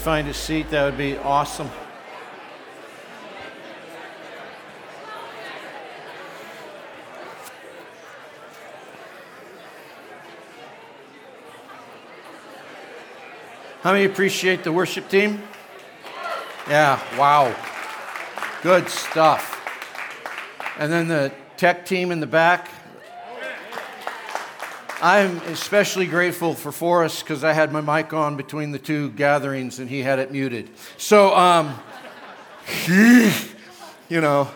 right, find a seat, that would be awesome. How many appreciate the worship team? Yeah, wow. Good stuff. And then the tech team in the back. I'm especially grateful for Forrest because I had my mic on between the two gatherings and he had it muted. So, um, you know,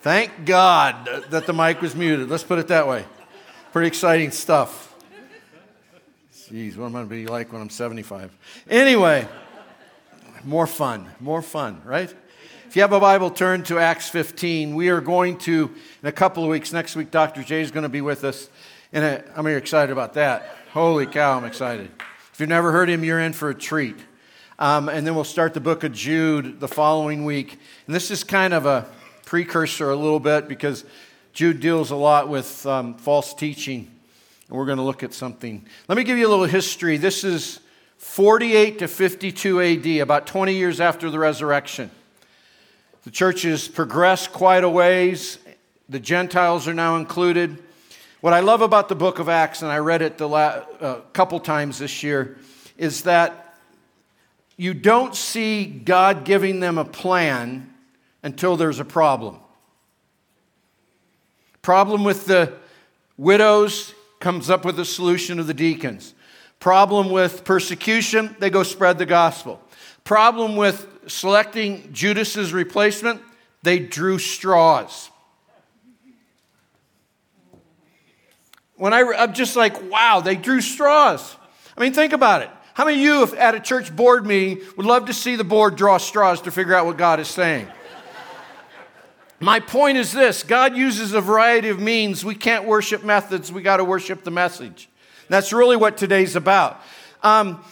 thank God that the mic was muted. Let's put it that way. Pretty exciting stuff. Jeez, what am I going to be like when I'm 75? Anyway, more fun, more fun, right? If you have a Bible, turn to Acts 15. We are going to, in a couple of weeks, next week, Dr. Jay is going to be with us. And I'm very excited about that. Holy cow, I'm excited. If you've never heard him, you're in for a treat. Um, and then we'll start the book of Jude the following week. And this is kind of a precursor a little bit because Jude deals a lot with um, false teaching. And we're going to look at something. Let me give you a little history. This is 48 to 52 AD, about 20 years after the resurrection. The church has progressed quite a ways. The Gentiles are now included. What I love about the book of Acts, and I read it a uh, couple times this year, is that you don't see God giving them a plan until there's a problem. Problem with the widows comes up with a solution of the deacons. Problem with persecution, they go spread the gospel. Problem with selecting Judas's replacement, they drew straws. When I, I'm just like, wow, they drew straws. I mean, think about it. How many of you, if at a church board meeting, would love to see the board draw straws to figure out what God is saying? My point is this God uses a variety of means. We can't worship methods, we got to worship the message. That's really what today's about. Um,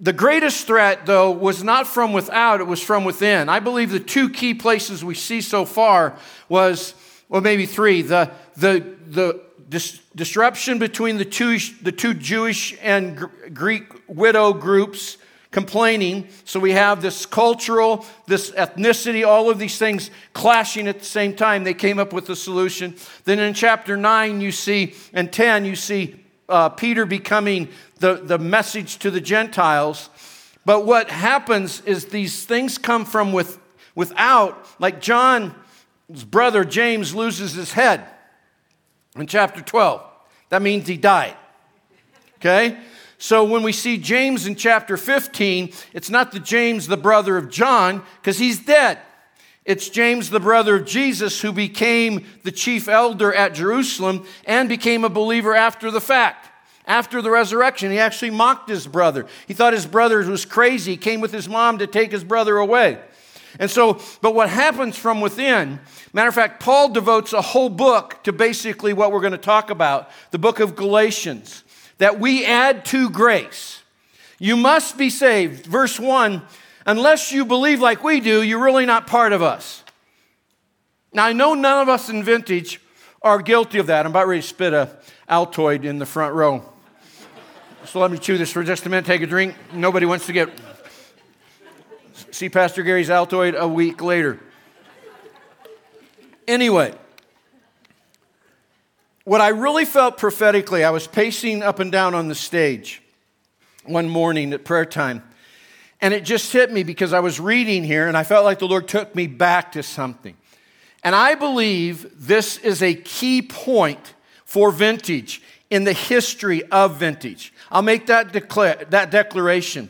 the greatest threat, though, was not from without, it was from within. I believe the two key places we see so far was, well, maybe three. The, the, the dis- disruption between the two, the two Jewish and Gr- Greek widow groups complaining. So we have this cultural, this ethnicity, all of these things clashing at the same time. They came up with a solution. Then in chapter 9, you see, and 10, you see uh, Peter becoming the, the message to the Gentiles. But what happens is these things come from with, without, like John's brother James loses his head in chapter 12. That means he died. Okay? So when we see James in chapter 15, it's not the James, the brother of John, because he's dead. It's James, the brother of Jesus, who became the chief elder at Jerusalem and became a believer after the fact. After the resurrection, he actually mocked his brother. He thought his brother was crazy. He came with his mom to take his brother away. And so, but what happens from within, matter of fact, Paul devotes a whole book to basically what we're going to talk about the book of Galatians, that we add to grace. You must be saved. Verse 1 unless you believe like we do, you're really not part of us. Now, I know none of us in vintage are guilty of that. I'm about ready to spit a Altoid in the front row. So let me chew this for just a minute, take a drink. Nobody wants to get. See Pastor Gary's Altoid a week later. Anyway, what I really felt prophetically, I was pacing up and down on the stage one morning at prayer time. And it just hit me because I was reading here and I felt like the Lord took me back to something. And I believe this is a key point for vintage in the history of vintage. I'll make that, declare, that declaration.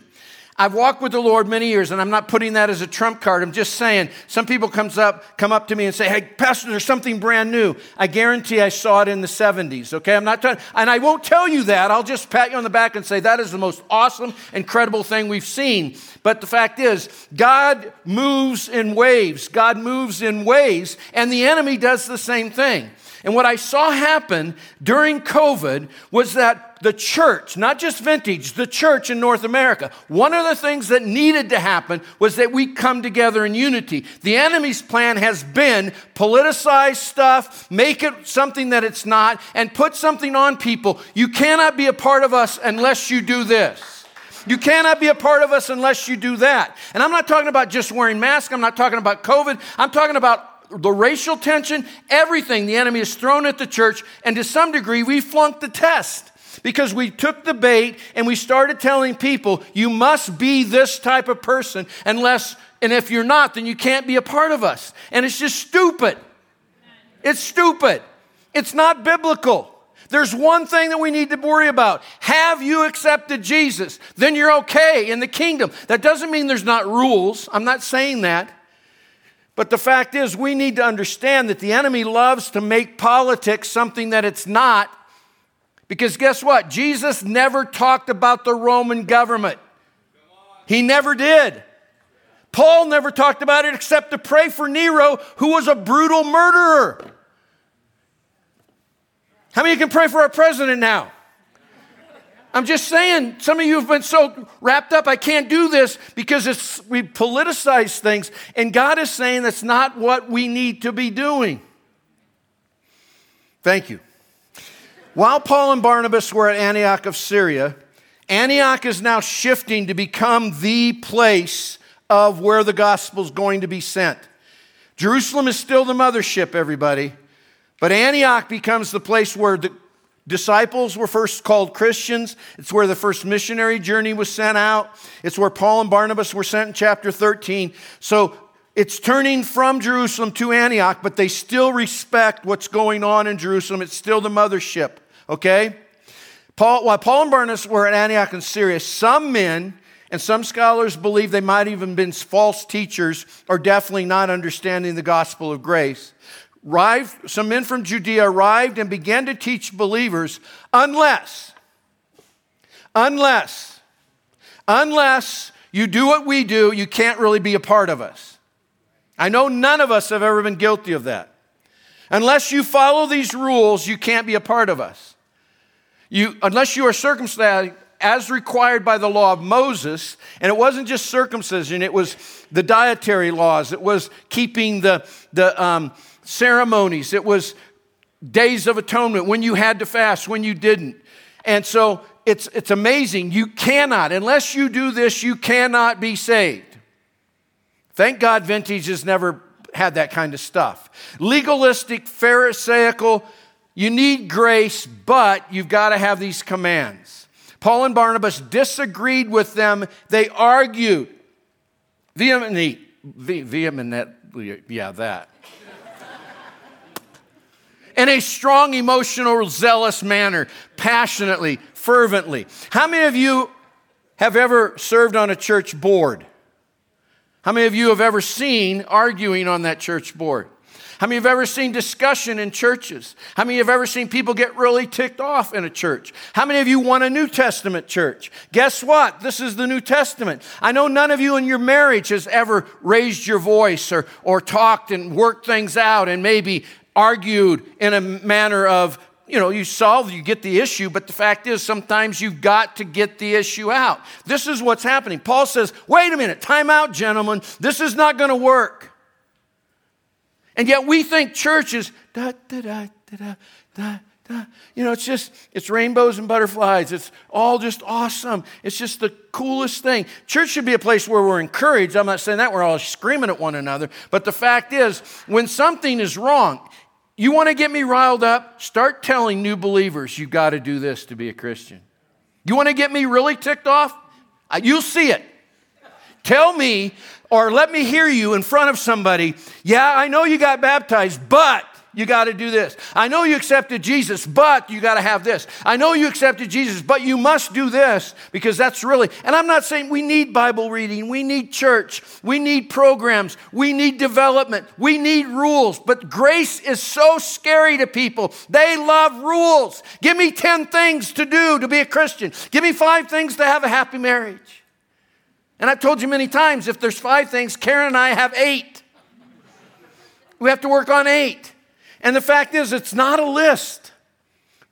I've walked with the Lord many years, and I'm not putting that as a trump card. I'm just saying, some people comes up, come up to me and say, Hey, Pastor, there's something brand new. I guarantee I saw it in the 70s, okay? I'm not and I won't tell you that. I'll just pat you on the back and say, That is the most awesome, incredible thing we've seen. But the fact is, God moves in waves. God moves in waves, and the enemy does the same thing. And what I saw happen during COVID was that the church, not just vintage, the church in North America, one of the things that needed to happen was that we come together in unity. The enemy's plan has been politicize stuff, make it something that it's not, and put something on people. You cannot be a part of us unless you do this. You cannot be a part of us unless you do that. And I'm not talking about just wearing masks. I'm not talking about COVID. I'm talking about the racial tension, everything the enemy has thrown at the church. And to some degree, we flunked the test because we took the bait and we started telling people, you must be this type of person unless, and if you're not, then you can't be a part of us. And it's just stupid. It's stupid. It's not biblical. There's one thing that we need to worry about. Have you accepted Jesus? Then you're okay in the kingdom. That doesn't mean there's not rules. I'm not saying that. But the fact is, we need to understand that the enemy loves to make politics something that it's not. Because guess what? Jesus never talked about the Roman government, he never did. Paul never talked about it except to pray for Nero, who was a brutal murderer. How many can pray for our president now? I'm just saying, some of you have been so wrapped up, I can't do this because we politicize things. And God is saying that's not what we need to be doing. Thank you. While Paul and Barnabas were at Antioch of Syria, Antioch is now shifting to become the place of where the gospel is going to be sent. Jerusalem is still the mothership, everybody. But Antioch becomes the place where the disciples were first called Christians. It's where the first missionary journey was sent out. It's where Paul and Barnabas were sent in chapter 13. So it's turning from Jerusalem to Antioch, but they still respect what's going on in Jerusalem. It's still the mothership, okay? Paul, while Paul and Barnabas were at Antioch in Syria, some men and some scholars believe they might even been false teachers or definitely not understanding the gospel of grace arrived, some men from Judea arrived and began to teach believers unless, unless, unless you do what we do, you can't really be a part of us. I know none of us have ever been guilty of that. Unless you follow these rules, you can't be a part of us. You, unless you are circumcised as required by the law of Moses, and it wasn't just circumcision, it was the dietary laws, it was keeping the, the, um, ceremonies, it was days of atonement, when you had to fast, when you didn't. And so it's, it's amazing. You cannot, unless you do this, you cannot be saved. Thank God Vintage has never had that kind of stuff. Legalistic, Pharisaical, you need grace, but you've got to have these commands. Paul and Barnabas disagreed with them. They argued vehemently, vehemently, yeah, that in a strong, emotional, zealous manner, passionately, fervently. How many of you have ever served on a church board? How many of you have ever seen arguing on that church board? How many have ever seen discussion in churches? How many have ever seen people get really ticked off in a church? How many of you want a New Testament church? Guess what? This is the New Testament. I know none of you in your marriage has ever raised your voice or, or talked and worked things out and maybe argued in a manner of, you know, you solve, you get the issue, but the fact is sometimes you've got to get the issue out. This is what's happening. Paul says, wait a minute, time out, gentlemen. This is not going to work. And yet we think church is da da da da da da. You know, it's just, it's rainbows and butterflies. It's all just awesome. It's just the coolest thing. Church should be a place where we're encouraged. I'm not saying that we're all screaming at one another. But the fact is, when something is wrong, you want to get me riled up? Start telling new believers you've got to do this to be a Christian. You want to get me really ticked off? You'll see it. Tell me or let me hear you in front of somebody, yeah, I know you got baptized, but you got to do this. I know you accepted Jesus, but you got to have this. I know you accepted Jesus, but you must do this because that's really, and I'm not saying we need Bible reading, we need church, we need programs, we need development, we need rules, but grace is so scary to people. They love rules. Give me 10 things to do to be a Christian, give me five things to have a happy marriage. And I've told you many times if there's five things, Karen and I have eight. We have to work on eight. And the fact is, it's not a list.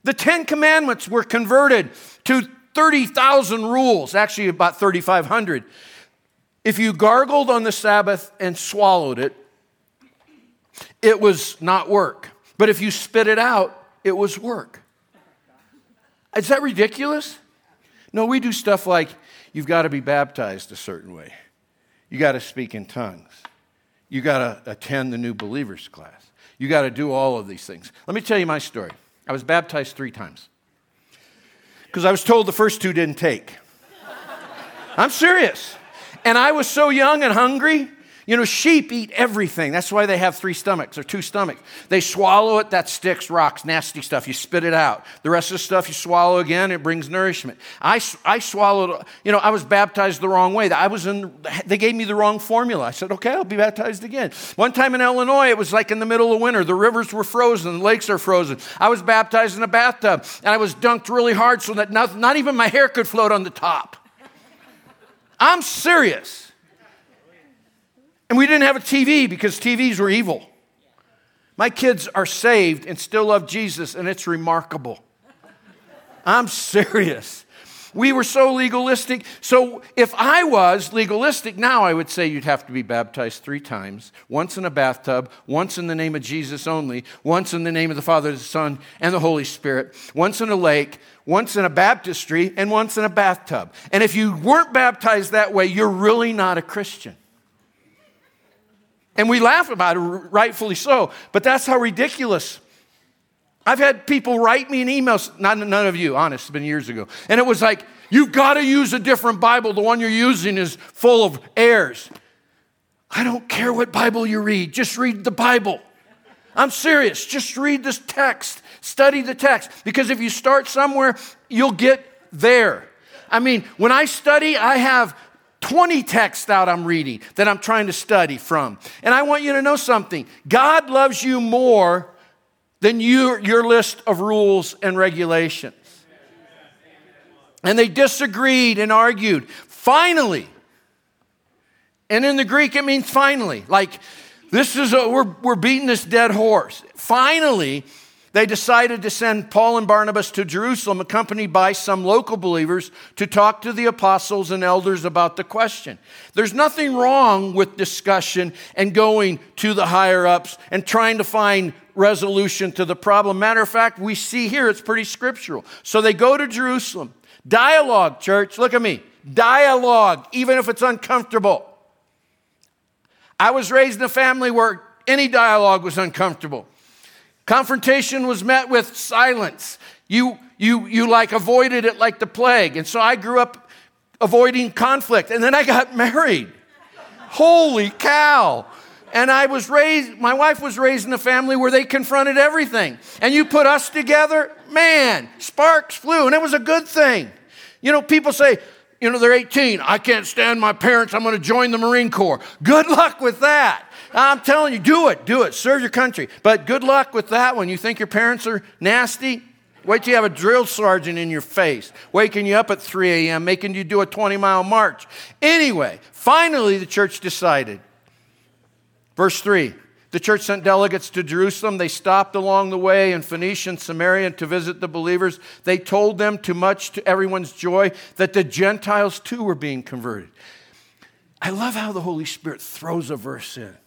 The Ten Commandments were converted to 30,000 rules, actually, about 3,500. If you gargled on the Sabbath and swallowed it, it was not work. But if you spit it out, it was work. Is that ridiculous? No, we do stuff like you've got to be baptized a certain way, you got to speak in tongues, you got to attend the new believers class, you got to do all of these things. Let me tell you my story. I was baptized three times because I was told the first two didn't take. I'm serious. And I was so young and hungry you know, sheep eat everything. That's why they have three stomachs or two stomachs. They swallow it, that sticks, rocks, nasty stuff. You spit it out. The rest of the stuff you swallow again, it brings nourishment. I, I swallowed, you know, I was baptized the wrong way. I was in, they gave me the wrong formula. I said, okay, I'll be baptized again. One time in Illinois, it was like in the middle of winter. The rivers were frozen, the lakes are frozen. I was baptized in a bathtub, and I was dunked really hard so that not, not even my hair could float on the top. I'm serious. And we didn't have a TV because TVs were evil. My kids are saved and still love Jesus, and it's remarkable. I'm serious. We were so legalistic. So, if I was legalistic now, I would say you'd have to be baptized three times once in a bathtub, once in the name of Jesus only, once in the name of the Father, the Son, and the Holy Spirit, once in a lake, once in a baptistry, and once in a bathtub. And if you weren't baptized that way, you're really not a Christian. And we laugh about it, rightfully so, but that's how ridiculous. I've had people write me an email, not, none of you, honest, it's been years ago. And it was like, you've got to use a different Bible. The one you're using is full of errors. I don't care what Bible you read, just read the Bible. I'm serious. Just read this text, study the text, because if you start somewhere, you'll get there. I mean, when I study, I have 20 texts out I'm reading that I'm trying to study from. And I want you to know something God loves you more than your, your list of rules and regulations. And they disagreed and argued. Finally, and in the Greek it means finally, like this is a, we're, we're beating this dead horse. Finally, they decided to send Paul and Barnabas to Jerusalem, accompanied by some local believers, to talk to the apostles and elders about the question. There's nothing wrong with discussion and going to the higher ups and trying to find resolution to the problem. Matter of fact, we see here it's pretty scriptural. So they go to Jerusalem. Dialogue, church, look at me. Dialogue, even if it's uncomfortable. I was raised in a family where any dialogue was uncomfortable. Confrontation was met with silence. You, you, you like avoided it like the plague. And so I grew up avoiding conflict. And then I got married. Holy cow. And I was raised, my wife was raised in a family where they confronted everything. And you put us together, man, sparks flew. And it was a good thing. You know, people say, you know, they're 18. I can't stand my parents. I'm going to join the Marine Corps. Good luck with that. I'm telling you, do it, do it, serve your country. But good luck with that one. You think your parents are nasty? Wait till you have a drill sergeant in your face, waking you up at 3 a.m., making you do a 20 mile march. Anyway, finally the church decided. Verse 3 the church sent delegates to Jerusalem. They stopped along the way in Phoenicia and Samaria to visit the believers. They told them, to much to everyone's joy, that the Gentiles too were being converted. I love how the Holy Spirit throws a verse in.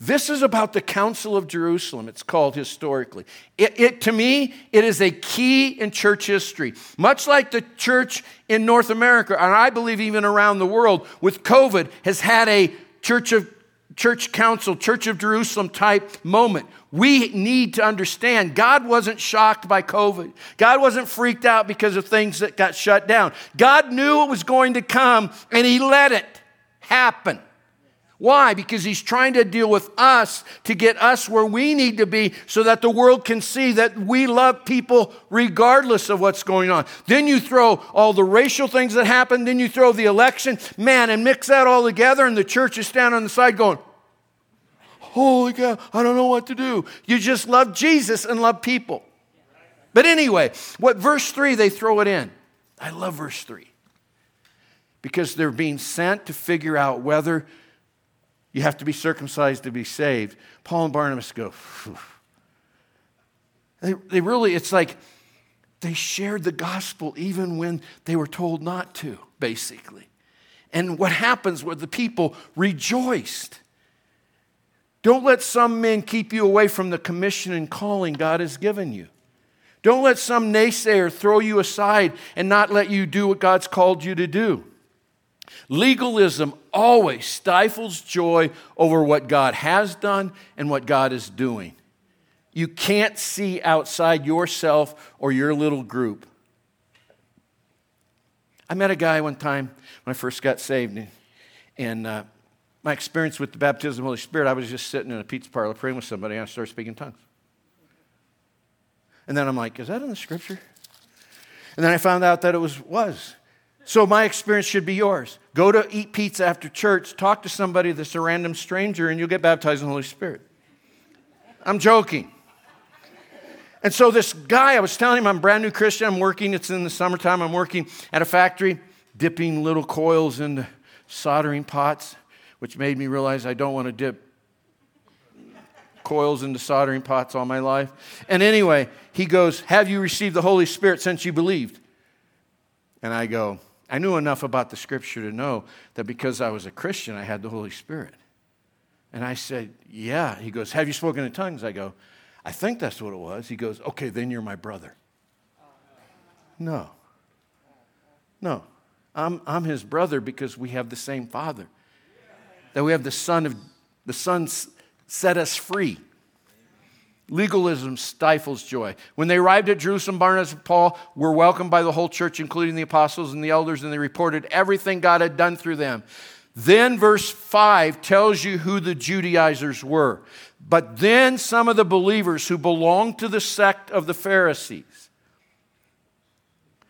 This is about the Council of Jerusalem, it's called historically. It, it, to me, it is a key in church history. Much like the church in North America, and I believe even around the world, with COVID, has had a church of church council, church of Jerusalem type moment. We need to understand God wasn't shocked by COVID. God wasn't freaked out because of things that got shut down. God knew it was going to come and He let it happen. Why? Because he's trying to deal with us to get us where we need to be so that the world can see that we love people regardless of what's going on. Then you throw all the racial things that happen, then you throw the election, man, and mix that all together, and the church is standing on the side going, Holy cow, I don't know what to do. You just love Jesus and love people. But anyway, what verse 3 they throw it in. I love verse 3 because they're being sent to figure out whether you have to be circumcised to be saved. Paul and Barnabas go, They, they really, it's like they shared the gospel even when they were told not to, basically. And what happens was the people rejoiced. Don't let some men keep you away from the commission and calling God has given you. Don't let some naysayer throw you aside and not let you do what God's called you to do. Legalism always stifles joy over what God has done and what God is doing. You can't see outside yourself or your little group. I met a guy one time when I first got saved, and uh, my experience with the baptism of the Holy Spirit, I was just sitting in a pizza parlor praying with somebody, and I started speaking tongues. And then I'm like, is that in the scripture? And then I found out that it was was. So my experience should be yours. Go to eat pizza after church, talk to somebody that's a random stranger, and you'll get baptized in the Holy Spirit. I'm joking. And so this guy, I was telling him I'm brand new Christian. I'm working, it's in the summertime. I'm working at a factory, dipping little coils into soldering pots, which made me realize I don't want to dip coils into soldering pots all my life. And anyway, he goes, Have you received the Holy Spirit since you believed? And I go, I knew enough about the scripture to know that because I was a Christian, I had the Holy Spirit. And I said, Yeah. He goes, Have you spoken in tongues? I go, I think that's what it was. He goes, Okay, then you're my brother. No. No. I'm, I'm his brother because we have the same father. That we have the son of the son set us free. Legalism stifles joy. When they arrived at Jerusalem, Barnabas and Paul were welcomed by the whole church, including the apostles and the elders, and they reported everything God had done through them. Then, verse 5 tells you who the Judaizers were. But then some of the believers who belonged to the sect of the Pharisees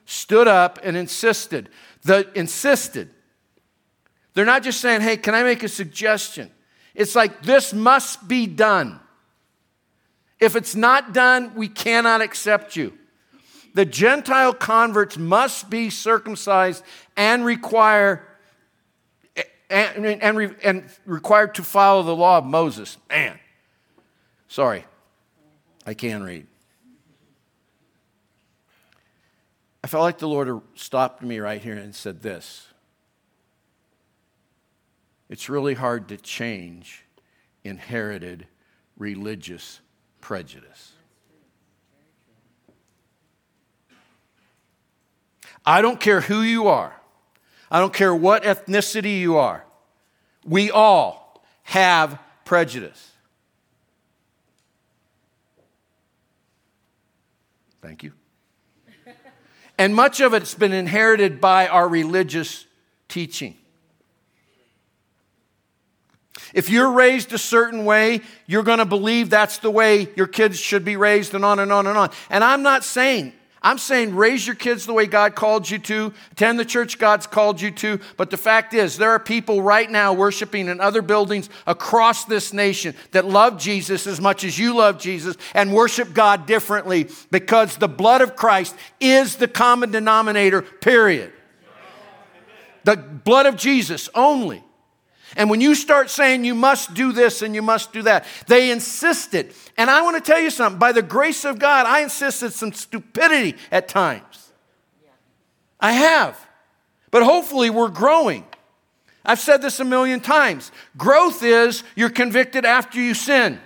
stood up and insisted. The insisted. They're not just saying, hey, can I make a suggestion? It's like, this must be done. If it's not done, we cannot accept you. The Gentile converts must be circumcised and require and, and, and required to follow the law of Moses. Man, sorry, I can't read. I felt like the Lord stopped me right here and said this it's really hard to change inherited religious prejudice. I don't care who you are. I don't care what ethnicity you are. We all have prejudice. Thank you. And much of it's been inherited by our religious teaching. If you're raised a certain way, you're going to believe that's the way your kids should be raised, and on and on and on. And I'm not saying, I'm saying raise your kids the way God called you to, attend the church God's called you to. But the fact is, there are people right now worshiping in other buildings across this nation that love Jesus as much as you love Jesus and worship God differently because the blood of Christ is the common denominator, period. The blood of Jesus only. And when you start saying you must do this and you must do that, they insisted. And I want to tell you something by the grace of God, I insisted some stupidity at times. I have. But hopefully we're growing. I've said this a million times. Growth is you're convicted after you sin.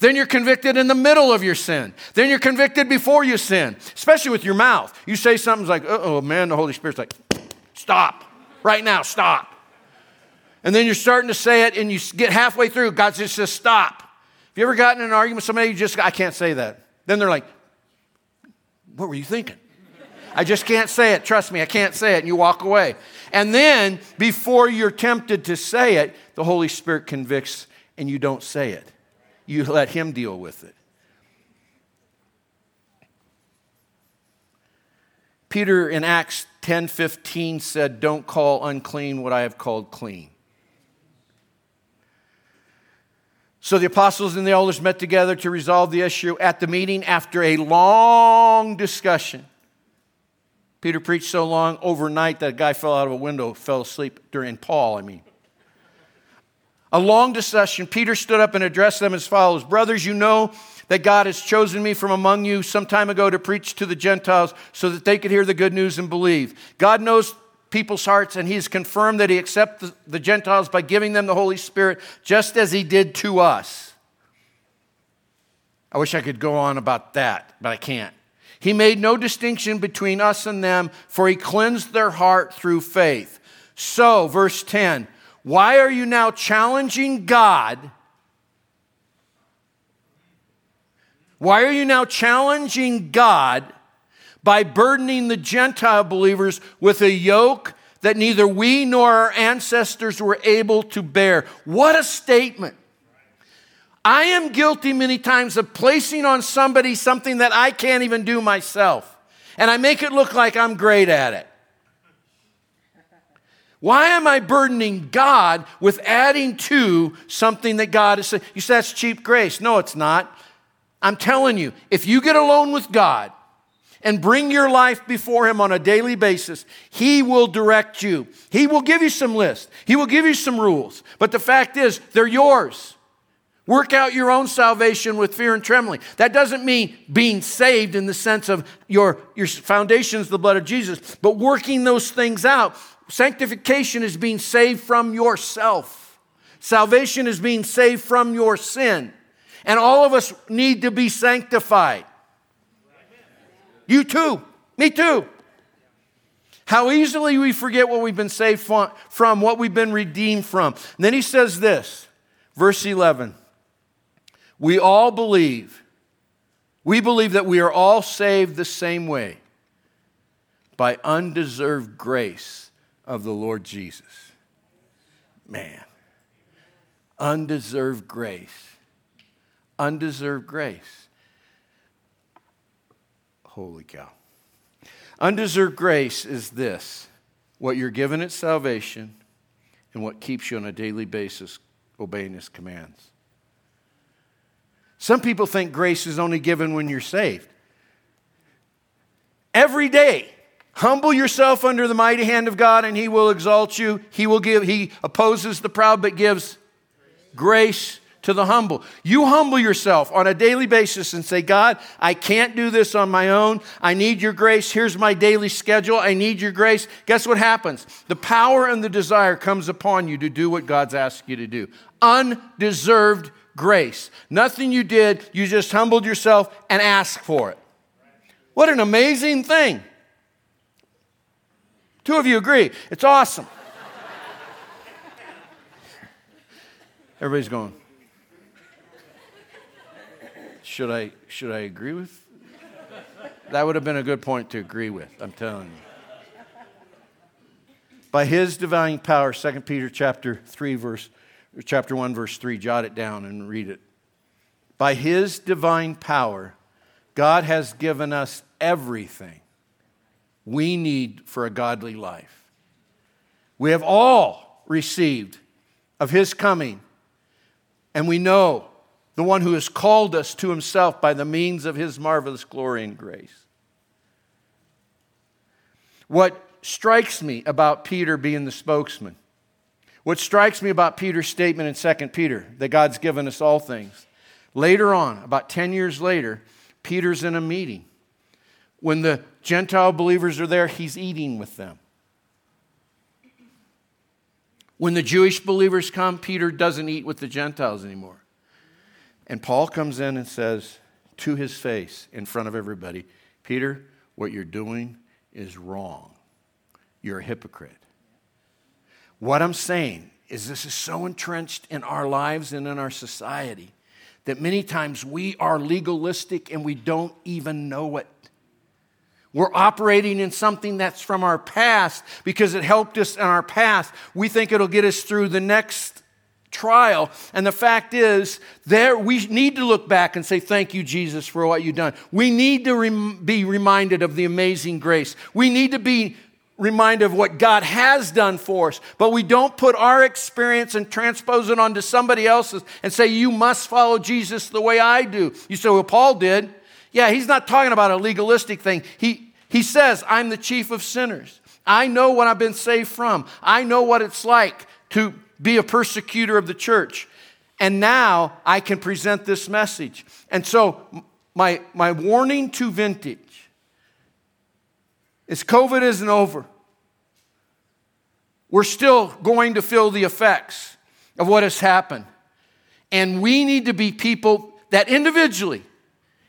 Then you're convicted in the middle of your sin. Then you're convicted before you sin, especially with your mouth. You say something's like, oh man, the Holy Spirit's like, stop. Right now, stop. And then you're starting to say it and you get halfway through, God just says, stop. Have you ever gotten in an argument with somebody, you just, I can't say that. Then they're like, what were you thinking? I just can't say it. Trust me, I can't say it. And you walk away. And then, before you're tempted to say it, the Holy Spirit convicts and you don't say it. You let Him deal with it. Peter in Acts 10 15 said, Don't call unclean what I have called clean. So the apostles and the elders met together to resolve the issue at the meeting after a long discussion. Peter preached so long overnight that a guy fell out of a window, fell asleep during Paul, I mean. a long discussion, Peter stood up and addressed them as follows Brothers, you know that God has chosen me from among you some time ago to preach to the Gentiles so that they could hear the good news and believe. God knows people's hearts, and He has confirmed that He accepts the Gentiles by giving them the Holy Spirit, just as He did to us. I wish I could go on about that, but I can't. He made no distinction between us and them, for He cleansed their heart through faith. So, verse 10 why are you now challenging God? Why are you now challenging God by burdening the Gentile believers with a yoke that neither we nor our ancestors were able to bear? What a statement. I am guilty many times of placing on somebody something that I can't even do myself. And I make it look like I'm great at it. Why am I burdening God with adding to something that God is saying? You say that's cheap grace. No, it's not. I'm telling you, if you get alone with God and bring your life before Him on a daily basis, He will direct you. He will give you some lists, He will give you some rules. But the fact is, they're yours. Work out your own salvation with fear and trembling. That doesn't mean being saved in the sense of your, your foundation is the blood of Jesus, but working those things out Sanctification is being saved from yourself. Salvation is being saved from your sin. And all of us need to be sanctified. You too. Me too. How easily we forget what we've been saved from, what we've been redeemed from. And then he says this, verse 11 We all believe, we believe that we are all saved the same way by undeserved grace of the Lord Jesus. Man, undeserved grace. Undeserved grace. Holy cow. Undeserved grace is this what you're given at salvation and what keeps you on a daily basis obeying his commands. Some people think grace is only given when you're saved. Every day, Humble yourself under the mighty hand of God and he will exalt you. He will give, he opposes the proud but gives grace to the humble. You humble yourself on a daily basis and say, God, I can't do this on my own. I need your grace. Here's my daily schedule. I need your grace. Guess what happens? The power and the desire comes upon you to do what God's asked you to do. Undeserved grace. Nothing you did, you just humbled yourself and asked for it. What an amazing thing. Two of you agree. It's awesome. Everybody's going. Should I should I agree with? That would have been a good point to agree with, I'm telling you. By his divine power, 2 Peter chapter 3 verse chapter 1 verse 3, jot it down and read it. By his divine power, God has given us everything we need for a godly life. We have all received of his coming, and we know the one who has called us to himself by the means of his marvelous glory and grace. What strikes me about Peter being the spokesman, what strikes me about Peter's statement in 2 Peter, that God's given us all things, later on, about 10 years later, Peter's in a meeting when the Gentile believers are there, he's eating with them. When the Jewish believers come, Peter doesn't eat with the Gentiles anymore. And Paul comes in and says to his face in front of everybody, Peter, what you're doing is wrong. You're a hypocrite. What I'm saying is, this is so entrenched in our lives and in our society that many times we are legalistic and we don't even know it. We're operating in something that's from our past because it helped us in our past. We think it'll get us through the next trial. And the fact is, there we need to look back and say, Thank you, Jesus, for what you've done. We need to rem- be reminded of the amazing grace. We need to be reminded of what God has done for us, but we don't put our experience and transpose it onto somebody else's and say, You must follow Jesus the way I do. You say, Well, Paul did. Yeah, he's not talking about a legalistic thing. He, he says, I'm the chief of sinners. I know what I've been saved from. I know what it's like to be a persecutor of the church. And now I can present this message. And so, my, my warning to vintage is COVID isn't over. We're still going to feel the effects of what has happened. And we need to be people that individually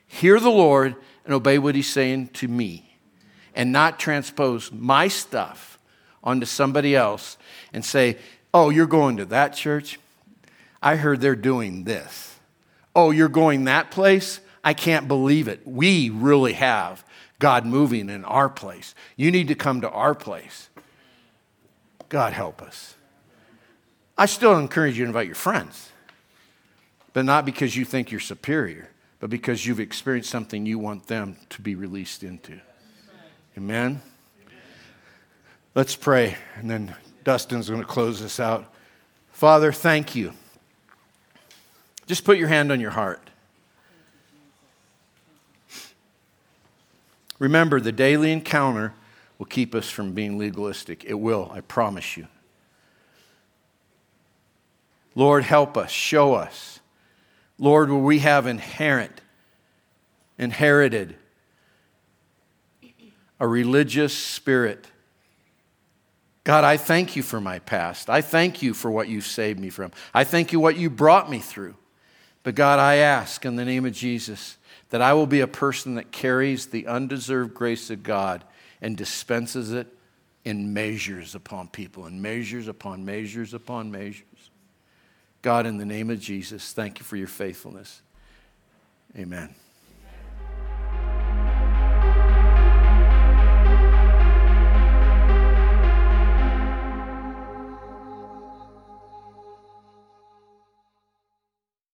hear the Lord and obey what He's saying to me and not transpose my stuff onto somebody else and say, Oh, you're going to that church? I heard they're doing this. Oh, you're going that place? I can't believe it. We really have God moving in our place. You need to come to our place. God help us. I still encourage you to invite your friends, but not because you think you're superior, but because you've experienced something you want them to be released into. Amen? Let's pray, and then Dustin's going to close this out. Father, thank you. Just put your hand on your heart. Remember, the daily encounter will keep us from being legalistic. It will, I promise you. Lord, help us, show us. Lord, where we have inherent, inherited a religious spirit. God, I thank you for my past. I thank you for what you've saved me from. I thank you what you brought me through. But God, I ask in the name of Jesus that I will be a person that carries the undeserved grace of God and dispenses it in measures upon people, and measures upon measures upon measures. God, in the name of Jesus, thank you for your faithfulness. Amen.